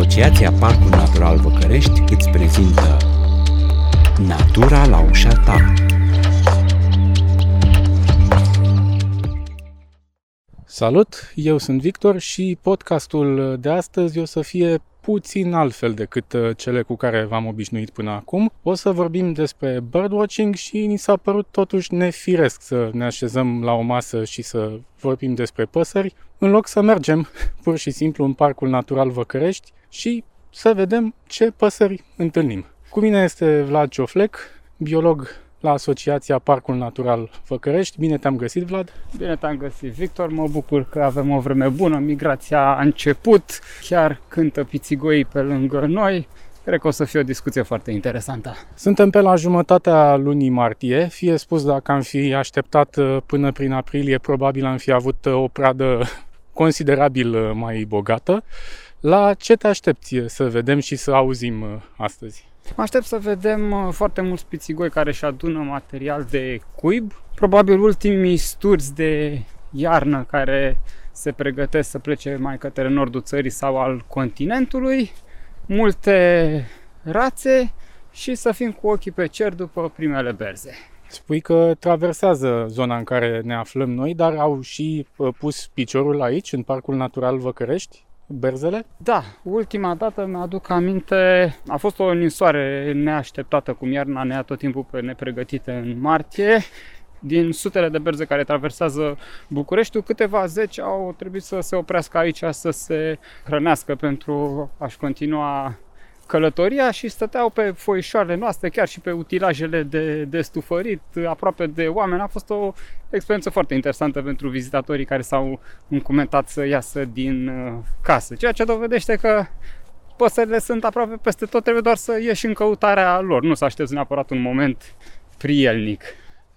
Asociația Parcul Natural Văcărești îți prezintă Natura la ușa ta Salut, eu sunt Victor și podcastul de astăzi o să fie puțin altfel decât uh, cele cu care v-am obișnuit până acum. O să vorbim despre birdwatching și ni s-a părut totuși nefiresc să ne așezăm la o masă și să vorbim despre păsări, în loc să mergem pur și simplu în Parcul Natural Văcărești și să vedem ce păsări întâlnim. Cu mine este Vlad Cioflec, biolog la Asociația Parcul Natural Făcărești. Bine te-am găsit, Vlad! Bine te-am găsit, Victor. Mă bucur că avem o vreme bună. Migrația a început. Chiar cântă pițigoi pe lângă noi. Cred că o să fie o discuție foarte interesantă. Suntem pe la jumătatea lunii martie. Fie spus, dacă am fi așteptat uh, până prin aprilie, probabil am fi avut uh, o pradă considerabil uh, mai bogată. La ce te aștepți să vedem și să auzim astăzi? Mă aștept să vedem uh, foarte mulți pițigoi care își adună material de cuib. Probabil ultimii sturzi de iarnă care se pregătesc să plece mai către nordul țării sau al continentului. Multe rațe și să fim cu ochii pe cer după primele berze. Spui că traversează zona în care ne aflăm noi, dar au și uh, pus piciorul aici, în Parcul Natural Văcărești? Berzele? Da, ultima dată mi-aduc aminte, a fost o ninsoare neașteptată, cum iarna ne tot timpul pe nepregătite în martie. Din sutele de berze care traversează Bucureștiul, câteva zeci au trebuit să se oprească aici să se hrănească pentru a-și continua călătoria și stăteau pe foișoarele noastre, chiar și pe utilajele de, de stufărit, aproape de oameni. A fost o experiență foarte interesantă pentru vizitatorii care s-au încumentat să iasă din uh, casă, ceea ce dovedește că păsările sunt aproape peste tot, trebuie doar să ieși în căutarea lor, nu să aștepți neapărat un moment prielnic.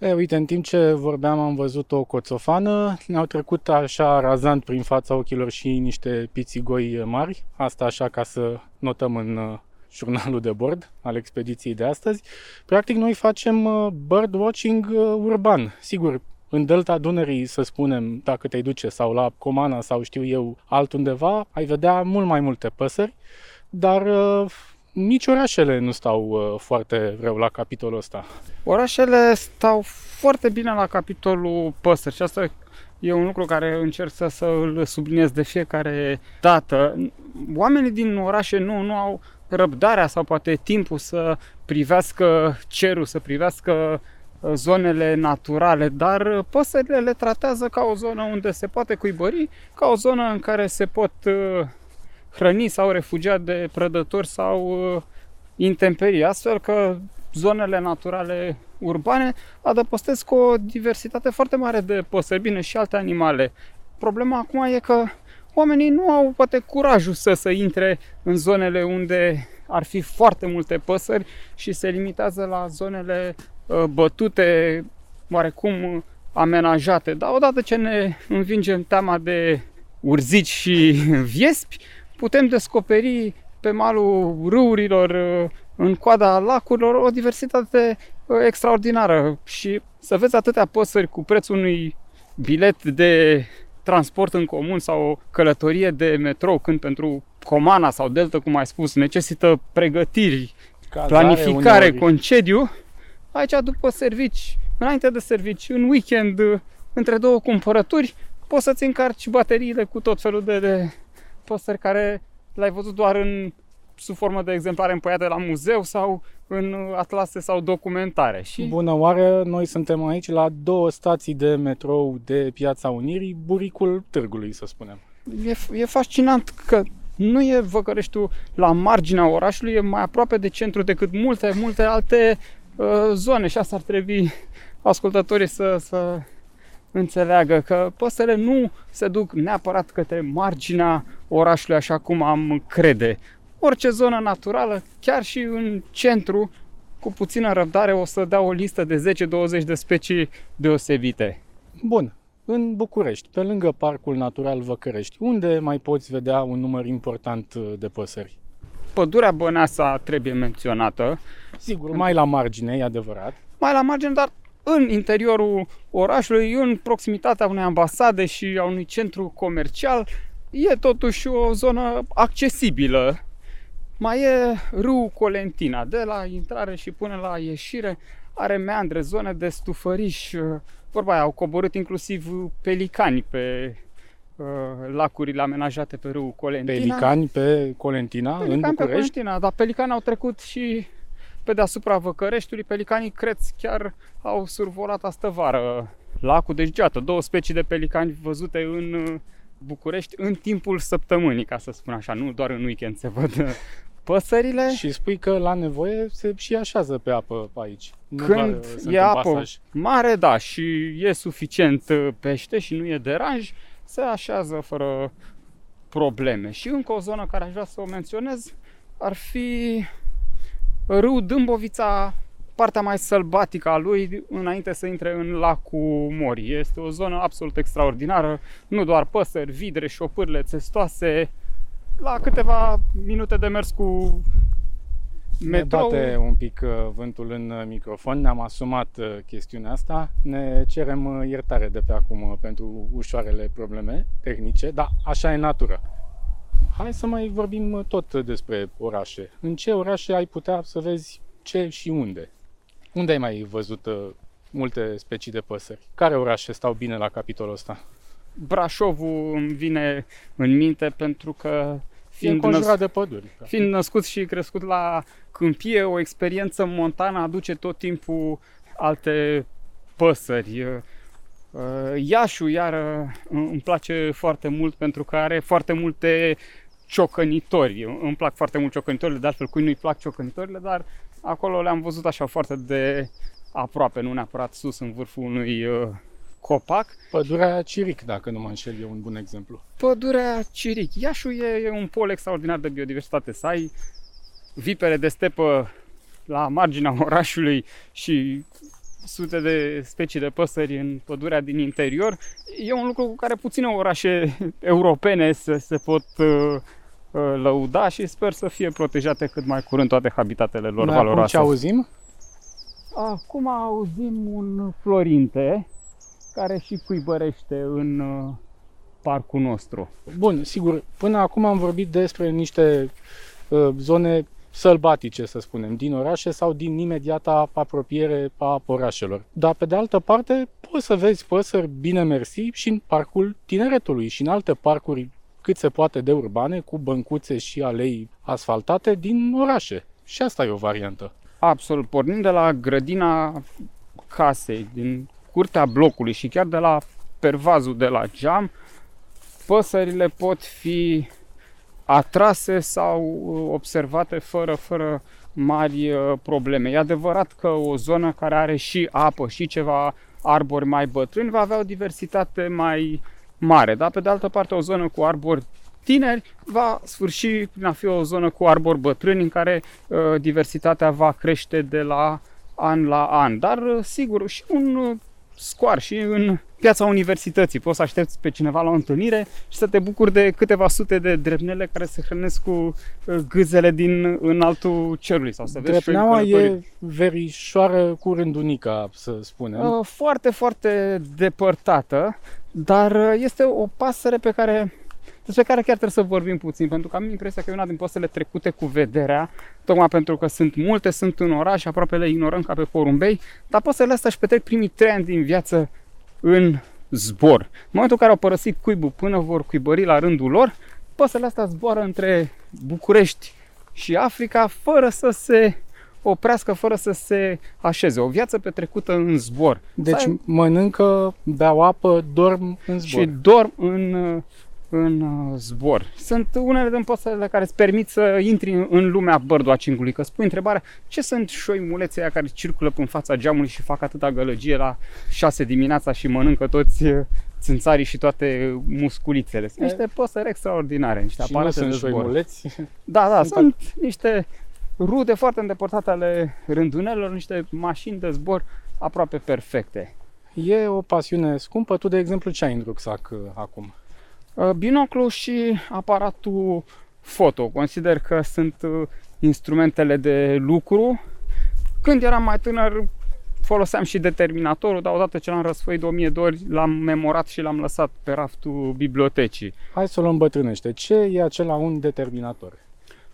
E, uite, în timp ce vorbeam am văzut o coțofană, ne-au trecut așa razant prin fața ochilor și niște pițigoi mari, asta așa ca să notăm în uh, jurnalul de bord al expediției de astăzi. Practic noi facem uh, bird watching uh, urban. Sigur, în delta Dunării, să spunem, dacă te duce sau la Comana sau știu eu altundeva, ai vedea mult mai multe păsări, dar nici orașele nu stau uh, foarte rău la capitolul ăsta. Orașele stau foarte bine la capitolul păsări și asta e un lucru care încerc să, să îl subliniez de fiecare dată. Oamenii din orașe nu, nu au răbdarea sau poate timpul să privească cerul, să privească uh, zonele naturale, dar păsările le tratează ca o zonă unde se poate cuibări, ca o zonă în care se pot uh, hrăni sau refugia de prădători sau uh, intemperii, astfel că zonele naturale urbane adăpostesc o diversitate foarte mare de păsări, bine, și alte animale. Problema acum e că oamenii nu au poate curajul să, să intre în zonele unde ar fi foarte multe păsări și se limitează la zonele uh, bătute, oarecum amenajate. Dar odată ce ne învingem teama de urzici și viespi, putem descoperi pe malul râurilor, în coada lacurilor, o diversitate uh, extraordinară și să vezi atâtea păsări cu prețul unui bilet de transport în comun sau o călătorie de metrou, când pentru Comana sau Delta, cum ai spus, necesită pregătiri, Cazare, planificare, uneori. concediu, aici după servici, înainte de servici, în weekend, între două cumpărături, poți să-ți încarci bateriile cu tot felul de, de păsări care l-ai văzut doar în sub formă de exemplare împăiate la muzeu sau în atlase sau documentare. Și... Bună oară, noi suntem aici la două stații de metrou de Piața Unirii, buricul târgului, să spunem. E, e fascinant că nu e Văcăreștiul la marginea orașului, e mai aproape de centru decât multe, multe alte uh, zone și asta ar trebui ascultătorii să, să înțeleagă că păsările nu se duc neapărat către marginea orașului așa cum am crede. Orice zonă naturală, chiar și în centru, cu puțină răbdare o să dea o listă de 10-20 de specii deosebite. Bun, în București, pe lângă Parcul Natural Văcărești, unde mai poți vedea un număr important de păsări? Pădurea Băneasa trebuie menționată. Sigur, mai la margine, e adevărat. Mai la margine, dar în interiorul orașului, în proximitatea unei ambasade și a unui centru comercial, e totuși o zonă accesibilă Mai e râul Colentina, de la intrare și până la ieșire, are meandre, zone de stufăriș. Vorba aia, au coborât inclusiv pelicani pe uh, lacurile amenajate pe râul Colentina. Pelicani pe Colentina, Pelicani în pe București. Colentina, dar pelicani au trecut și pe deasupra Văcăreștiului. Pelicanii, cred, chiar au survolat astă vară lacul. Deci, iată, două specii de pelicani văzute în uh, București în timpul săptămânii, ca să spun așa, nu doar în weekend se văd uh, păsările. Și spui că la nevoie se și așează pe apă aici. Nu doar, Când uh, sunt e în apă pasaj. mare, da, și e suficient uh, pește și nu e deranj, se așează fără probleme. Și încă o zonă care aș vrea să o menționez ar fi râul Dâmbovița, partea mai sălbatică a lui, înainte să intre în lacul Mori. Este o zonă absolut extraordinară, nu doar păsări, vidre, șopârle țestoase, la câteva minute de mers cu Ne metrou. bate un pic uh, vântul în uh, microfon, ne-am asumat uh, chestiunea asta, ne cerem uh, iertare de pe acum uh, pentru ușoarele probleme tehnice, dar așa e natura. Hai să mai vorbim uh, tot despre orașe. În ce orașe ai putea să vezi ce și unde? Unde ai mai văzut uh, multe specii de păsări? Care orașe stau bine la capitolul ăsta? Brașovul îmi vine în minte pentru că E fiind, înconjurat năs- de păduri. fiind născut și crescut la câmpie, o experiență montană aduce tot timpul alte păsări. Uh, Iașu, iar uh, îmi place foarte mult pentru că are foarte multe ciocănitori. Îmi plac foarte mult ciocănitorile, de altfel cui nu-i plac ciocănitorile, dar acolo le-am văzut așa foarte de aproape, nu neapărat sus în vârful unui uh, copac. Pădurea Ciric, dacă nu mă înșel, e un bun exemplu. Pădurea Ciric. Iașu e, e un pol extraordinar de biodiversitate. Să ai vipere de stepă la marginea orașului și sute de specii de păsări în pădurea din interior, e un lucru cu care puține orașe europene se, se pot uh, uh, lăuda și sper să fie protejate cât mai curând toate habitatele lor Noi acum valoroase. ce auzim? Acum auzim un florinte care și cuibărește în uh, parcul nostru. Bun, sigur, până acum am vorbit despre niște uh, zone sălbatice, să spunem, din orașe sau din imediata apropiere a orașelor. Dar, pe de altă parte, poți să vezi păsări bine mersi și în parcul tineretului și în alte parcuri cât se poate de urbane, cu băncuțe și alei asfaltate din orașe. Și asta e o variantă. Absolut, pornind de la grădina casei, din curtea blocului și chiar de la pervazul de la geam, păsările pot fi atrase sau uh, observate fără, fără mari uh, probleme. E adevărat că o zonă care are și apă și ceva arbori mai bătrâni va avea o diversitate mai mare, dar pe de altă parte o zonă cu arbori tineri va sfârși prin a fi o zonă cu arbori bătrâni în care uh, diversitatea va crește de la an la an. Dar uh, sigur și un uh, scoar și în piața universității. Poți să aștepți pe cineva la o întâlnire și să te bucuri de câteva sute de drepnele care se hrănesc cu uh, gâzele din înaltul cerului. Sau să vezi Drepneaua șoii călătorii. e verișoară cu rândunica, să spunem. Uh, foarte, foarte depărtată, dar uh, este o pasăre pe care despre care chiar trebuie să vorbim puțin, pentru că am impresia că e una din păsările trecute cu vederea, tocmai pentru că sunt multe, sunt în oraș, aproape le ignorăm ca pe porumbei, dar păsările astea își petrec primii trei ani din viață în zbor. În momentul în care au părăsit cuibul până vor cuibări la rândul lor, păsările astea zboară între București și Africa fără să se oprească, fără să se așeze. O viață petrecută în zbor. Deci Să ai- mănâncă, beau apă, dorm în zbor. și dorm în, uh, în uh, zbor. Sunt unele din păsările care îți permit să intri în- în lumea birdwatching-ului, că spui întrebarea ce sunt șoimuleții aia care circulă în fața geamului și fac atâta gălăgie la 6 dimineața și mănâncă toți uh, țânțarii și toate musculițele. Sunt niște păsări extraordinare, niște și nu aparate de sunt zbor. șoimuleți. Da, da, Sunt sunt niște rude foarte îndepărtate ale rândunelor, niște mașini de zbor aproape perfecte. E o pasiune scumpă. Tu, de exemplu, ce ai în rucsac uh, acum? Uh, Binoclu și aparatul foto. Consider că sunt uh, instrumentele de lucru. Când eram mai tânăr, foloseam și determinatorul, dar odată ce l-am răsfăit de o mie de ori, l-am memorat și l-am lăsat pe raftul bibliotecii. Hai să o luăm bătrânește. Ce e acela un determinator?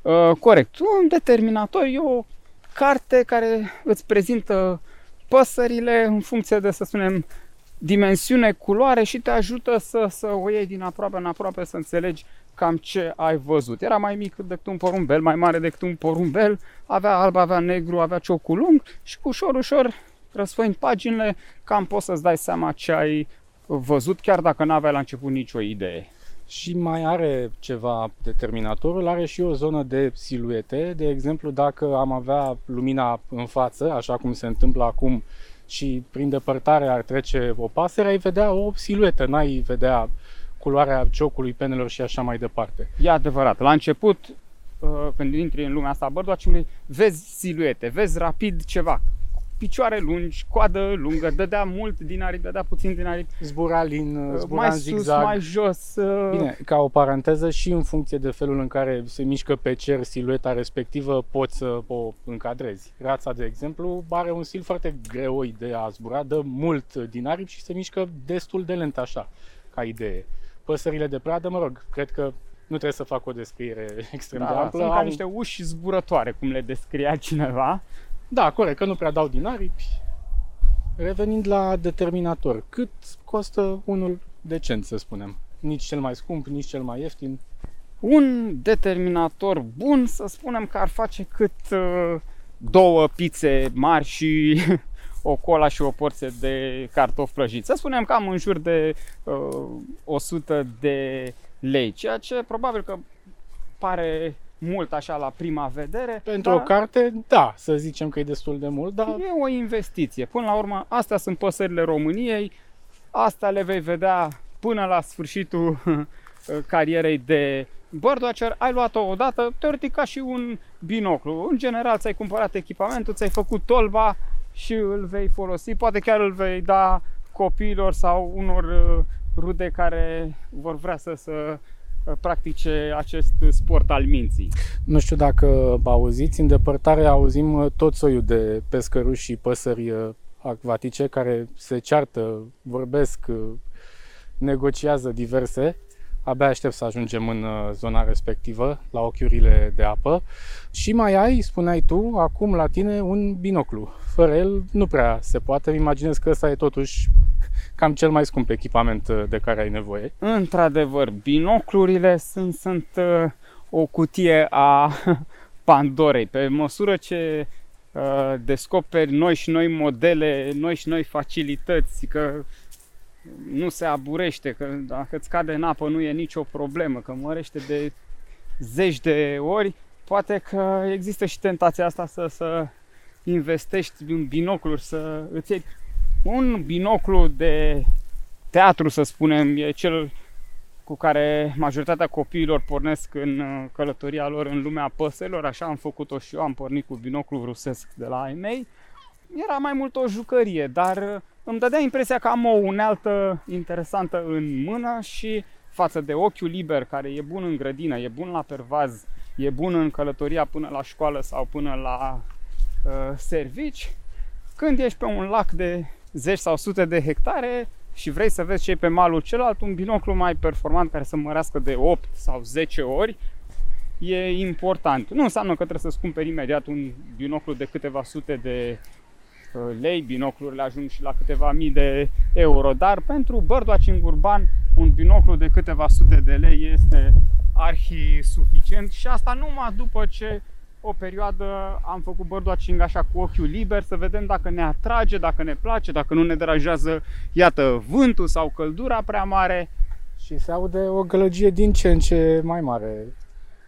Uh, corect. Un determinator e o carte care îți prezintă păsările în funcție de, să spunem, dimensiune, culoare și te ajută să, să o iei din aproape în aproape să înțelegi cam ce ai văzut. Era mai mic decât un porumbel, mai mare decât un porumbel, avea alb, avea negru, avea ciocul lung și cu ușor, ușor, răsfăind paginile, cam poți să-ți dai seama ce ai văzut, chiar dacă nu aveai la început nicio idee. Și mai are ceva determinatorul, are și o zonă de siluete. De exemplu, dacă am avea lumina în față, așa cum se întâmplă acum, și prin depărtare ar trece o pasăre, ai vedea o siluetă, n-ai vedea culoarea ciocului, penelor și așa mai departe. E adevărat. La început, uh, când intri în lumea asta a birdwatching vezi siluete, vezi rapid ceva, picioare lungi, coadă lungă, dădea mult din aripi, dădea puțin din aripi. Zbura lin, Uh, zbura mai în sus, zigzag. mai jos. uh, Bine, ca o paranteză și în funcție de felul în care se mișcă pe cer silueta respectivă, poți să o încadrezi. Rața, de exemplu, are un stil foarte greoi de a zbura, dă mult din aripi și se mișcă destul de lent așa, ca idee. Păsările de pradă, mă rog, cred că nu trebuie să fac o descriere extrem de Da, amplă. sunt ca au- niște uși zburătoare, cum le descria cineva. Da, corect, că nu prea dau din aripi. Revenind la determinator, cât costă unul decent, să spunem? Nici cel mai scump, nici cel mai ieftin. Un determinator bun, să spunem că ar face cât uh, două pizze mari și o cola și o porție de cartofi prăjiți. Să spunem că am în jur de uh, 100 de lei, ceea ce probabil că pare mult așa la prima vedere. Pentru dar o carte, da, să zicem că e destul de mult, dar E o investiție. Până la urmă, astea sunt păsările României, astea le vei vedea până la sfârșitul carierei de birdwatcher. Ai luat-o odată, teoretic ca și un binoclu. În general, ți-ai cumpărat echipamentul, ți-ai făcut tolba și îl vei folosi. Poate chiar îl vei da copiilor sau unor uh, rude care vor vrea să, să uh, practice acest sport al minții. nu știu dacă auziți, în depărtare auzim uh, tot soiul de pescăruși și păsări uh, acvatice care se ceartă, vorbesc, uh, negociază diverse. Abia aștept să ajungem în uh, zona respectivă, la ochiurile de apă. Și mai ai, spuneai tu, acum la tine un binoclu. Fără el nu prea se poate. Îmi imaginez că ăsta e totuși cam cel mai scump echipament uh, de care ai nevoie. Într-adevăr, binoclurile sunt, sunt uh, o cutie a Pandorei. Pe măsură ce uh, descoperi noi și noi modele, noi și noi facilități, că nu se aburește, că dacă îți cade în apă nu e nicio problemă, că mărește de zeci de ori, poate că există și tentația asta să, să investești în binocluri, să îți iei un binoclu de teatru, să spunem, e cel cu care majoritatea copiilor pornesc în uh, călătoria lor în lumea păsărilor, așa am făcut-o și eu, am pornit cu binoclu rusesc de la ai mei. Era mai mult o jucărie, dar uh, îmi dădea impresia că am o unealtă interesantă în mână și față de ochiul liber, care e bun în grădină, e bun la pervaz, e bun în călătoria până la școală sau până la uh, servici, când ești pe un lac de zeci sau sute de hectare și vrei să vezi ce e pe malul celălalt, un binoclu mai performant care să mărească de 8 sau 10 ori e important. Nu înseamnă că trebuie să-ți cumperi imediat un binoclu de câteva sute de uh, lei, binoclurile ajung și la câteva mii de euro, dar pentru birdwatching urban un binoclu de câteva sute de lei este arhi suficient și asta numai după ce o perioadă am făcut birdwatching așa cu ochiul liber să vedem dacă ne atrage, dacă ne place, dacă nu ne deranjează, iată, vântul sau căldura prea mare. Și se aude o gălăgie din ce în ce mai mare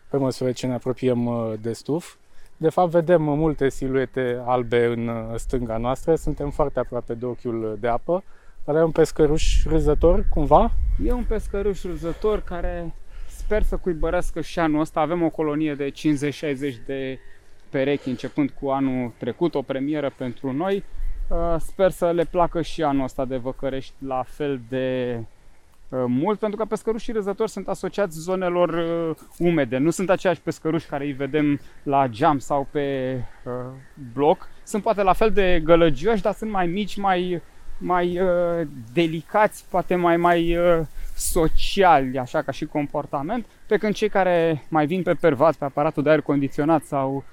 pe măsură ce ne apropiem uh, de stuf. De fapt, vedem uh, multe siluete albe în uh, stânga noastră, suntem foarte aproape de ochiul de apă. Dar e un pescăruș râzător, cumva? E un pescăruș râzător care sper să cuibărească și anul ăsta. Avem o colonie de 50-60 de perechi începând cu anul trecut, o premieră pentru noi. Uh, Sper să le placă și anul ăsta de Văcărești la fel de uh, mult, pentru că pescărușii râzători sunt asociați zonelor uh, umede. Nu sunt aceiași pescăruși care îi vedem la geam sau pe uh, bloc. Sunt poate la fel de gălăgioși, dar sunt mai mici, mai, mai uh, delicați, poate mai, mai uh, sociali, așa ca și comportament, pe când cei care mai vin pe pervat, pe aparatul de aer condiționat sau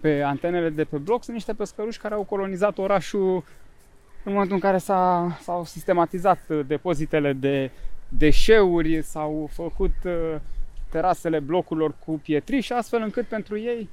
pe antenele de pe bloc, sunt niște pescăruși care au colonizat orașul în momentul în care s-a, s-au sistematizat depozitele de deșeuri, s-au făcut uh, terasele blocurilor cu pietriș, astfel încât pentru ei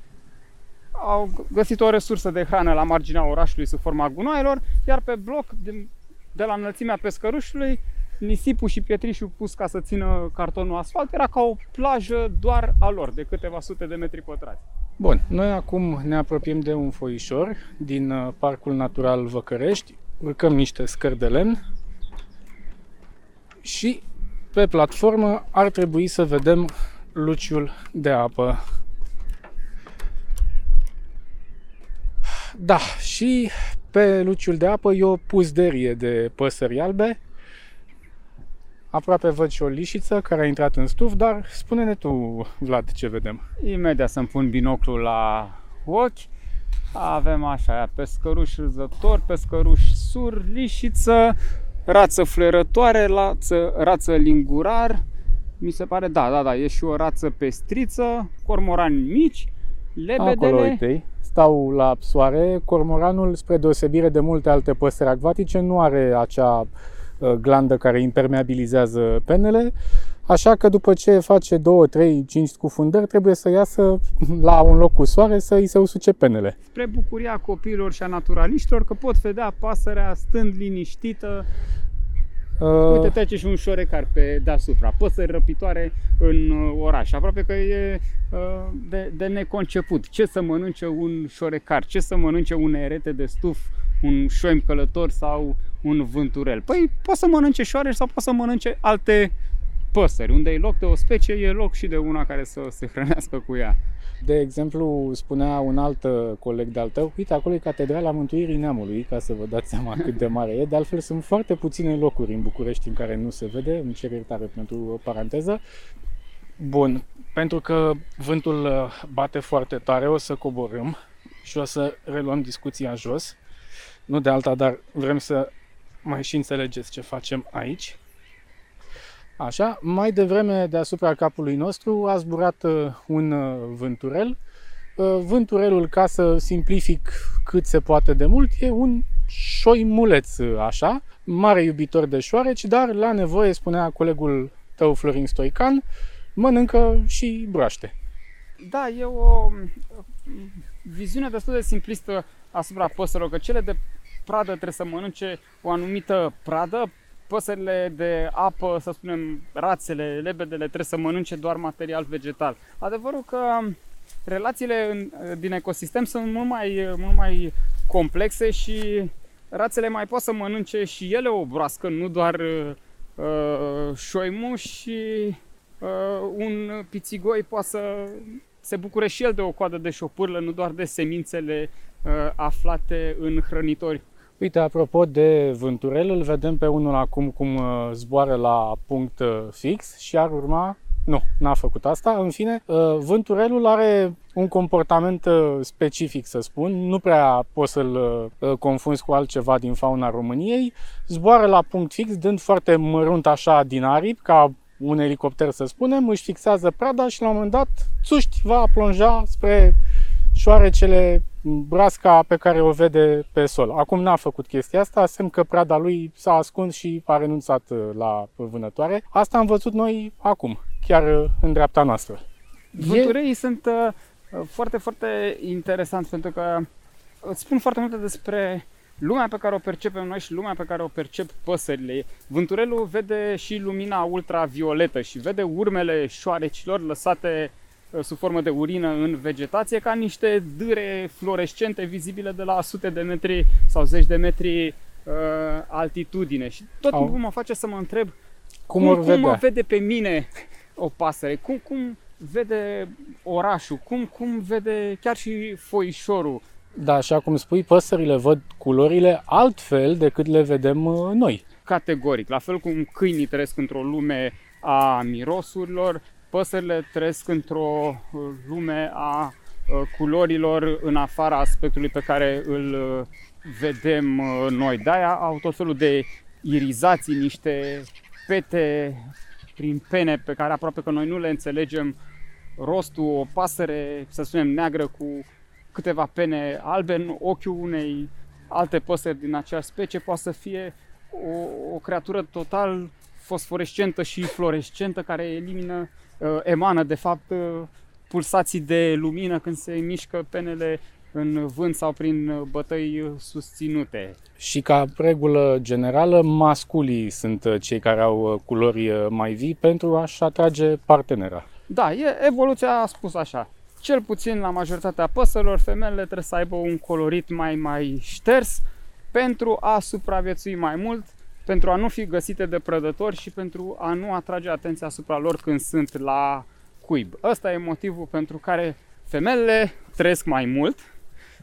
au găsit o resursă de hrană la marginea orașului sub forma gunoaielor, iar pe bloc, de, de la înălțimea pescărușului, nisipul și pietrișul pus ca să țină cartonul asfalt era ca o plajă doar a lor, de câteva sute de metri pătrați. Bun, noi acum ne apropiem de un foișor din uh, Parcul Natural Văcărești, urcăm niște scări de lemn și pe platformă ar trebui să vedem luciul de apă. Da, și pe luciul de apă e o puzderie de păsări albe. Aproape văd și o lișiță care a intrat în stuf, dar spune-ne tu, Vlad, ce vedem. Imediat să-mi pun binoclul la ochi. Avem așa, pescăruș râzător, pescăruș sur, lișiță, rață flerătoare, rață, rață lingurar, mi se pare, da, da, da, e și o rață pestriță, cormorani mici, lebedele. Acolo, uite stau la soare. Cormoranul, spre deosebire de multe alte păsări acvatice, nu are acea uh, glandă care impermeabilizează penele, așa că după ce face 2, 3, 5 scufundări, trebuie să iasă la un loc cu soare să îi se usuce penele. Spre bucuria copiilor și a naturaliștilor că pot vedea pasărea stând liniștită Uh... Uite, trece și un șorecar pe deasupra, păsări răpitoare în uh, oraș. Aproape că e uh, de, de neconceput. Ce să mănânce un șorecar? Ce să mănânce un erete de stuf? Un șoim călător sau un vânturel? Păi poate să mănânce șoare sau poate să mănânce alte păsări. Unde e loc de o specie, e loc și de una care să se hrănească cu ea. De exemplu, spunea un alt uh, coleg de-al tău, uite, acolo e Catedrala Mântuirii Neamului, ca să vă dați seama cât de mare e. De altfel, sunt foarte puține locuri în București în care nu se vede, îmi cer iertare pentru o paranteză. Bun, pentru că vântul uh, bate foarte tare, o să coborâm și o să reluăm discuția jos. Nu de alta, dar vrem să mai și înțelegeți ce facem aici. Așa, mai devreme deasupra capului nostru a zburat uh, un uh, vânturel. Uh, vânturelul, ca să simplific cât se poate de mult, e un șoimuleț, așa, mare iubitor de șoareci, dar la nevoie, spunea colegul tău Florin Stoican, mănâncă și broaște. Da, e o viziune destul de simplistă asupra păsărilor, că cele de pradă trebuie să mănânce o anumită pradă, păsările de apă, să spunem, rațele, lebedele, trebuie să mănânce doar material vegetal. Adevărul că relațiile în, din ecosistem sunt mult mai, mult mai complexe și rațele mai pot să mănânce și ele o broască, nu doar uh, șoimu și uh, un pițigoi poate să se bucure și el de o coadă de șopârlă, nu doar de semințele uh, aflate în hrănitori. Uite, apropo de vânturel, îl vedem pe unul acum cum uh, zboară la punct uh, fix și ar urma... Nu, n-a făcut asta. În fine, uh, vânturelul are un comportament specific, să spun. Nu prea poți să-l confunzi cu altceva din fauna României. Zboară la punct fix, dând foarte mărunt așa din aripi, ca un elicopter să spunem, își fixează prada și la un moment dat, țuști, va plonja spre șoarecele brasca pe care o vede pe sol. Acum n-a făcut chestia asta, semn că prada lui s-a ascuns și a renunțat uh, la vânătoare. Asta am văzut noi acum, chiar uh, în dreapta noastră. Vântureii e... sunt uh, foarte, foarte interesanți pentru că îți spun foarte multe despre lumea pe care o percepem noi și lumea pe care o percep păsările. Vânturelul vede și lumina ultravioletă și vede urmele șoarecilor lăsate Uh, sub formă de urină în vegetație ca niște dâre fluorescente vizibile de la sute de metri sau zeci de metri uh, altitudine. Și tot Au. timpul mă face să mă întreb cum, cum, cum mă vede pe mine o pasăre, cum, cum vede orașul, cum, cum vede chiar și foișorul. Da, așa cum spui, păsările văd culorile altfel decât le vedem uh, noi. Categoric, la fel cum câinii trăiesc într-o lume a mirosurilor, păsările trăiesc într-o uh, lume a uh, culorilor în afara aspectului pe care îl uh, vedem noi. De-aia au tot felul de irizații, niște pete prin pene pe care aproape că noi nu le înțelegem rostul, o pasăre, să spunem, neagră cu câteva pene albe în ochiul unei alte păsări din aceeași specie poate să fie o, o creatură total fosforescentă și fluorescentă care elimină, uh, emană de fapt uh, pulsații de lumină când se mișcă penele în vânt sau prin uh, bătăi susținute. Și ca regulă generală, masculii sunt cei care au culori mai vii pentru a-și atrage partenera. Da, e, evoluția a spus așa. Cel puțin la majoritatea păsărilor, femeile trebuie să aibă un colorit mai mai șters pentru a supraviețui mai mult, pentru a nu fi găsite de prădători și pentru a nu atrage atenția asupra lor când sunt la cuib. Ăsta e motivul pentru care femelele trăiesc mai mult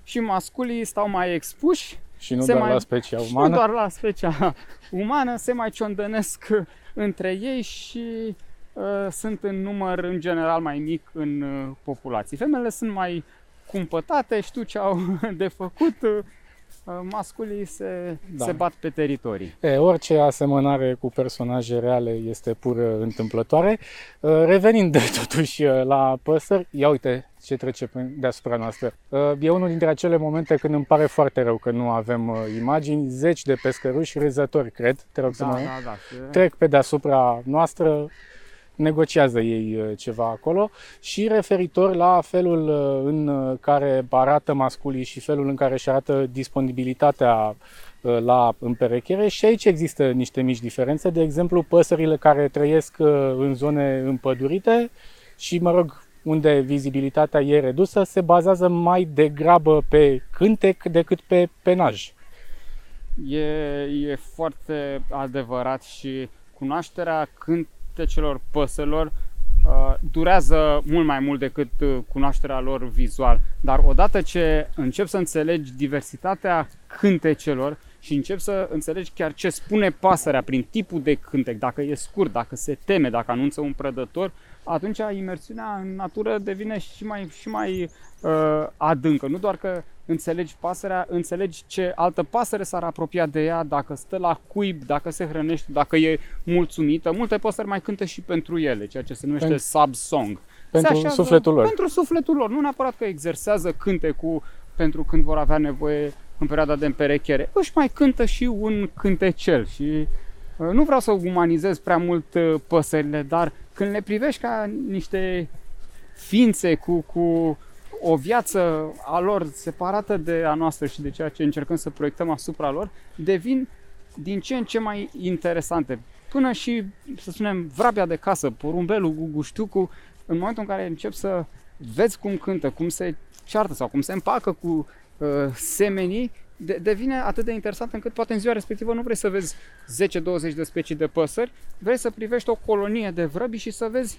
și masculii stau mai expuși. Și nu doar mai, la specia umană. nu doar la specia umană, se mai ciondănesc între ei și uh, sunt în număr în general mai mic în uh, populație. Femelele sunt mai cumpătate, știu ce au de făcut, uh, masculii se, da. se bat pe teritorii. E, orice asemănare cu personaje reale este pur întâmplătoare. Revenind totuși la păsări, ia uite ce trece deasupra noastră. E unul dintre acele momente când îmi pare foarte rău că nu avem imagini. Zeci de pescăruși râzători, cred, te rog să Da, mă... da, da. Trec pe deasupra noastră, negociază ei uh, ceva acolo. Și referitor la felul uh, în uh, care arată masculii și felul în care își arată disponibilitatea la împerechere și aici există niște mici diferențe, de exemplu păsările care trăiesc în zone împădurite și, mă rog, unde vizibilitatea e redusă, se bazează mai degrabă pe cântec decât pe penaj. E, e foarte adevărat și cunoașterea cânt, celor păsărilor uh, durează mult mai mult decât uh, cunoașterea lor vizual. Dar odată ce încep să înțelegi diversitatea cântecelor și încep să înțelegi chiar ce spune pasărea prin tipul de cântec, dacă e scurt, dacă se teme, dacă anunță un prădător, atunci imersiunea în natură devine și mai, și mai uh, adâncă. Nu doar că înțelegi pasărea, înțelegi ce altă pasăre s-ar apropia de ea, dacă stă la cuib, dacă se hrănește, dacă e mulțumită. Multe păsări mai cântă și pentru ele, ceea ce se numește Pen- sub-song. Pentru așează, sufletul lor. Pentru sufletul lor. Nu neapărat că exersează cu pentru când vor avea nevoie în perioada de împerechere. Își mai cântă și un cântecel și uh, nu vreau să umanizez prea mult uh, păsările, dar când le privești ca niște ființe cu, cu o viață a lor separată de a noastră și de ceea ce încercăm să proiectăm asupra lor, devin din ce în ce mai interesante. Până și, să spunem, vrabia de casă, porumbelul, guguștiucu, în momentul în care încep să vezi cum cântă, cum se ceartă sau cum se împacă cu uh, semenii, de, devine atât de interesant încât poate în ziua respectivă nu vrei să vezi 10-20 de specii de păsări, vrei să privești o colonie de vrăbi și să vezi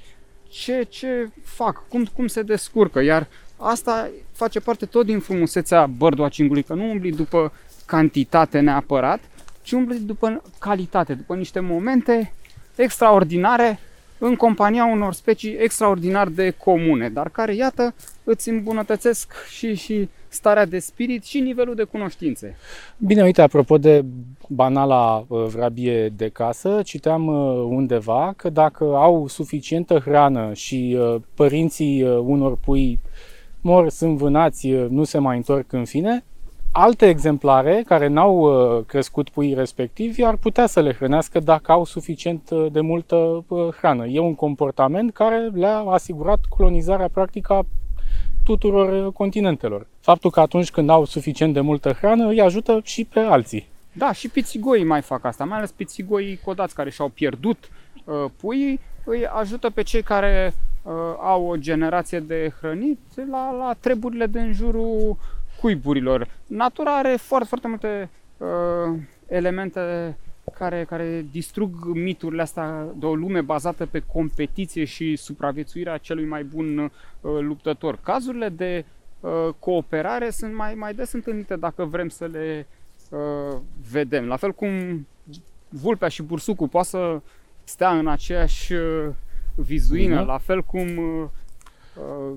ce, ce fac, cum, cum se descurcă. Iar asta face parte tot din frumusețea birdwatching-ului, că nu umbli după cantitate neapărat, ci umbli după calitate, după niște momente extraordinare în compania unor specii extraordinar de comune, dar care, iată, îți îmbunătățesc și, și starea de spirit și nivelul de cunoștințe. Bine, uite, apropo de banala uh, vrabie de casă, citeam uh, undeva că dacă au suficientă hrană și uh, părinții unor pui mor, sunt vânați, nu se mai întorc în fine, alte exemplare care n-au crescut puii respectivi ar putea să le hrănească dacă au suficient de multă hrană. E un comportament care le-a asigurat colonizarea practică a tuturor continentelor. Faptul că atunci când au suficient de multă hrană îi ajută și pe alții. Da, și pițigoii mai fac asta, mai ales pițigoii codați care și-au pierdut uh, puii, îi ajută pe cei care uh, au o generație de hrănit la, la treburile din jurul cuiburilor. Natura are foarte, foarte multe uh, elemente care, care distrug miturile astea de o lume bazată pe competiție și supraviețuirea celui mai bun uh, luptător. Cazurile de uh, cooperare sunt mai, mai des întâlnite dacă vrem să le uh, vedem. La fel cum vulpea și bursucul poate să stea în aceeași uh, vizuină, mm-hmm. la fel cum uh, uh,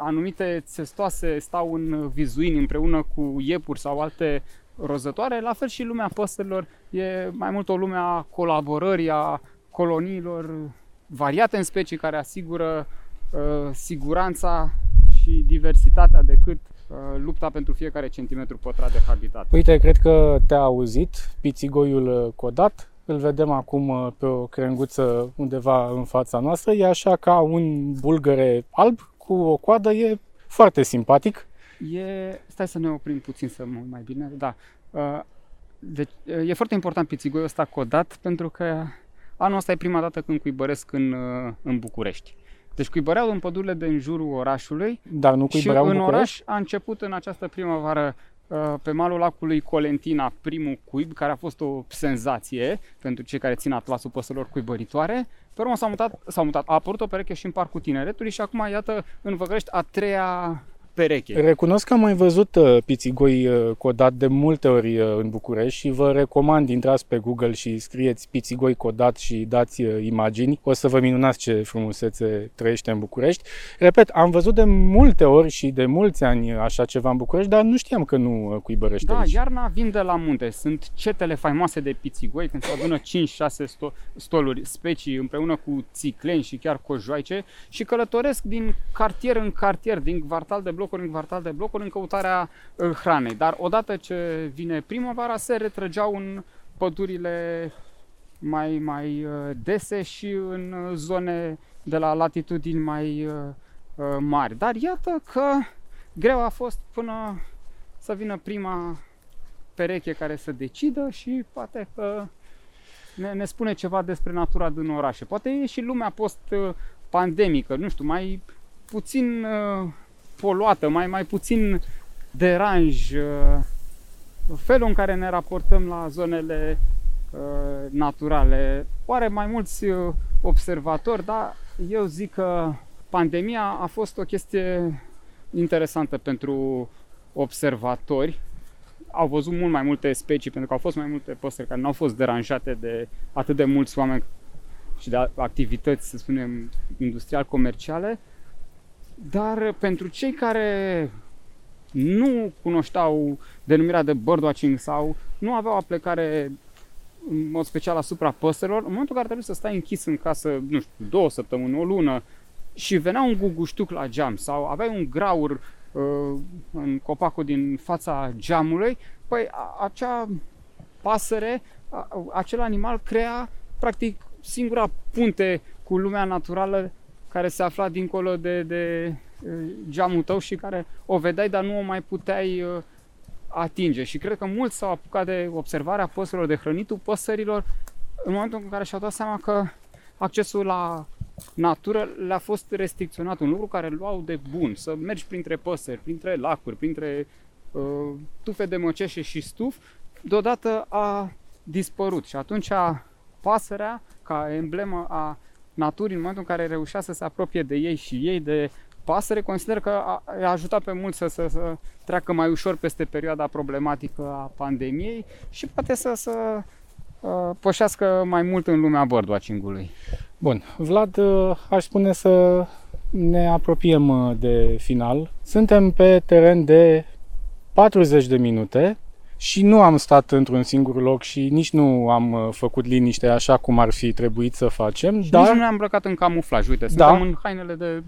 anumite țestoase stau în vizuini împreună cu iepuri sau alte rozătoare, la fel și lumea păsărilor e mai mult o lume a colaborării, a coloniilor variate în specii care asigură uh, siguranța și diversitatea decât uh, lupta pentru fiecare centimetru pătrat de habitat. Uite, cred că te-a auzit pițigoiul uh, codat. Îl vedem acum uh, pe o crenguță undeva în fața noastră. E așa ca un bulgăre alb cu o coadă. E foarte simpatic. E... Stai să ne oprim puțin să mă mai bine. Da. Uh, deci, e foarte important pițigoiul ăsta codat pentru că anul ăsta e prima dată când cuibăresc în, în București. Deci cuibăreau în pădurile de în jurul orașului Dar nu și cuibăreau în București? oraș a început în această primăvară uh, pe malul lacului Colentina primul cuib, care a fost o senzație pentru cei care țin atlasul păsărilor cuibăritoare. Pe urmă s-a mutat, s-a mutat, a apărut o pereche și în Parcul Tineretului și acum, iată, în Văgărești a treia pereche. Recunosc că am mai văzut uh, pițigoi uh, codat de multe ori uh, în București și vă recomand, intrați pe Google și scrieți pițigoi codat și dați uh, imagini. O să vă minunați ce frumusețe trăiește în București. Repet, am văzut de multe ori și de mulți ani așa ceva în București, dar nu știam că nu uh, cuibărește Da, aici. iarna vin de la munte. Sunt cetele faimoase de pițigoi, când se adună 5-6 sto- stoluri, specii împreună cu țicleni și chiar cojoaice și călătoresc din cartier în cartier, din quartal de blocuri în quartal de blocuri în căutarea uh, hranei. Dar odată ce vine primăvara, se retrăgeau în pădurile mai, mai uh, dese și în uh, zone de la latitudini mai uh, uh, mari. Dar iată că greu a fost până să vină prima pereche care să decidă și poate că ne, ne spune ceva despre natura din orașe. Poate e și lumea post-pandemică, nu știu, mai puțin uh, poluată, mai, mai puțin deranj, uh, felul în care ne raportăm la zonele uh, naturale. Oare mai mulți uh, observatori, dar eu zic că pandemia a fost o chestie interesantă pentru observatori. Au văzut mult mai multe specii, pentru că au fost mai multe păsări care nu au fost deranjate de atât de mulți oameni și de activități, să spunem, industrial-comerciale. Dar pentru cei care nu cunoșteau denumirea de birdwatching sau nu aveau aplicare în mod special asupra păsărilor, în momentul în care trebuie să stai închis în casă, nu știu, două săptămâni, o lună, și venea un guguștuc la geam sau aveai un graur uh, în copacul din fața geamului, păi a, acea pasăre, a, acel animal crea practic singura punte cu lumea naturală care se afla dincolo de, de uh, geamul tău și care o vedeai, dar nu o mai puteai uh, atinge. Și cred că mulți s-au apucat de observarea păsărilor, de hrănitul păsărilor, în momentul în care și-au dat seama că accesul la natură le-a fost restricționat, un lucru care îl luau de bun, să mergi printre păsări, printre lacuri, printre uh, tufe de măceșe și stuf, deodată a dispărut și atunci pasărea, ca emblemă a naturii, în momentul în care reușea să se apropie de ei și ei de pasăre, consider că a, a ajutat pe mulți să, să, să treacă mai ușor peste perioada problematică a pandemiei și poate să, să uh, pășească mai mult în lumea birdwatching-ului. Bun, Vlad, uh, aș spune să ne apropiem uh, de final. Suntem pe teren de 40 de minute și nu am stat într-un singur loc și nici nu am uh, făcut liniște așa cum ar fi trebuit să facem, Și Dar... dar nici nu ne-am îmbrăcat în camuflaj, uite, Da. suntem în hainele de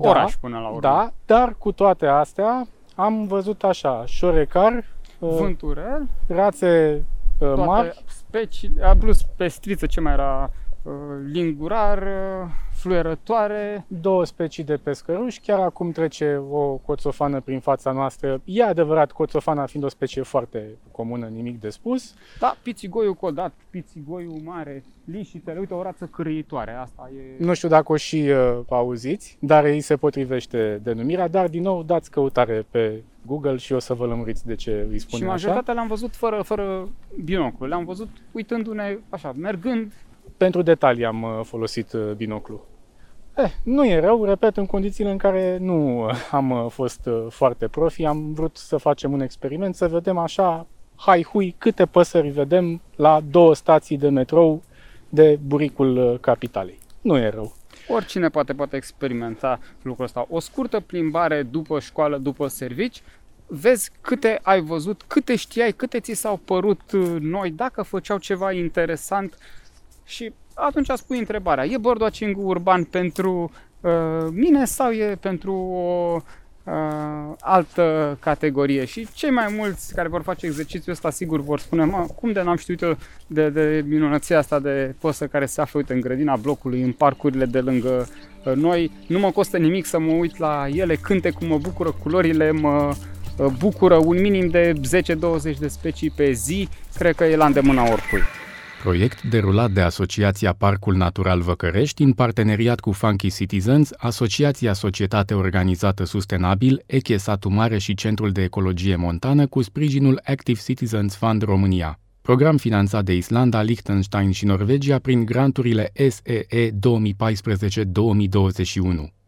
Da, oraș până la urmă. da, dar cu toate astea am văzut așa, șorecar, uh, Vânturel, rațe uh, toate mari, specii, a, plus pestriță, ce mai era, uh, lingurar, uh, fluierătoare, două specii de pescăruși, chiar acum trece o coțofană prin fața noastră. E adevărat, coțofana fiind o specie foarte comună, nimic de spus. da, pițigoiul codat, pițigoiul mare, lișitele, uite o rață cârâitoare, asta e... Nu știu dacă o și uh, auziți, dar îi se potrivește denumirea, dar din nou dați căutare pe Google și o să vă lămuriți de ce îi Și spune așa. majoritatea le-am văzut fără, fără binoclu, le-am văzut uitându-ne așa, mergând Pentru detalii am uh, folosit uh, binoclu. Eh, nu e rău, repet, în condițiile în care nu uh, am uh, fost uh, foarte profi, am vrut să facem un experiment, să vedem așa, hai hui, câte păsări vedem la două stații de metrou de buricul uh, capitalei. Nu e rău. Oricine poate poate experimenta lucrul ăsta. O scurtă plimbare după școală, după servici, vezi câte ai văzut, câte știai, câte ți s-au părut uh, noi, dacă făceau ceva interesant și atunci spui întrebarea, e birdwatching urban pentru uh, mine sau e pentru o uh, altă categorie? Și cei mai mulți care vor face exercițiul ăsta sigur vor spune, mă, cum de n-am știut eu de, de minunăția asta de păsă care se află, uite, în grădina blocului, în parcurile de lângă uh, noi, nu mă costă nimic să mă uit la ele, cânte cum mă bucură culorile, mă uh, bucură un minim de 10-20 de specii pe zi, cred că e la îndemâna oricui. Proiect derulat de Asociația Parcul Natural Văcărești în parteneriat cu Funky Citizens, Asociația Societate Organizată Sustenabil, Eche Satu Mare și Centrul de Ecologie Montană cu sprijinul Active Citizens Fund România. Program finanțat de Islanda, Liechtenstein și Norvegia prin granturile SEE 2014-2021.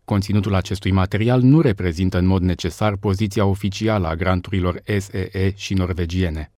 Conținutul acestui material nu reprezintă în mod necesar poziția oficială a granturilor SEE și norvegiene.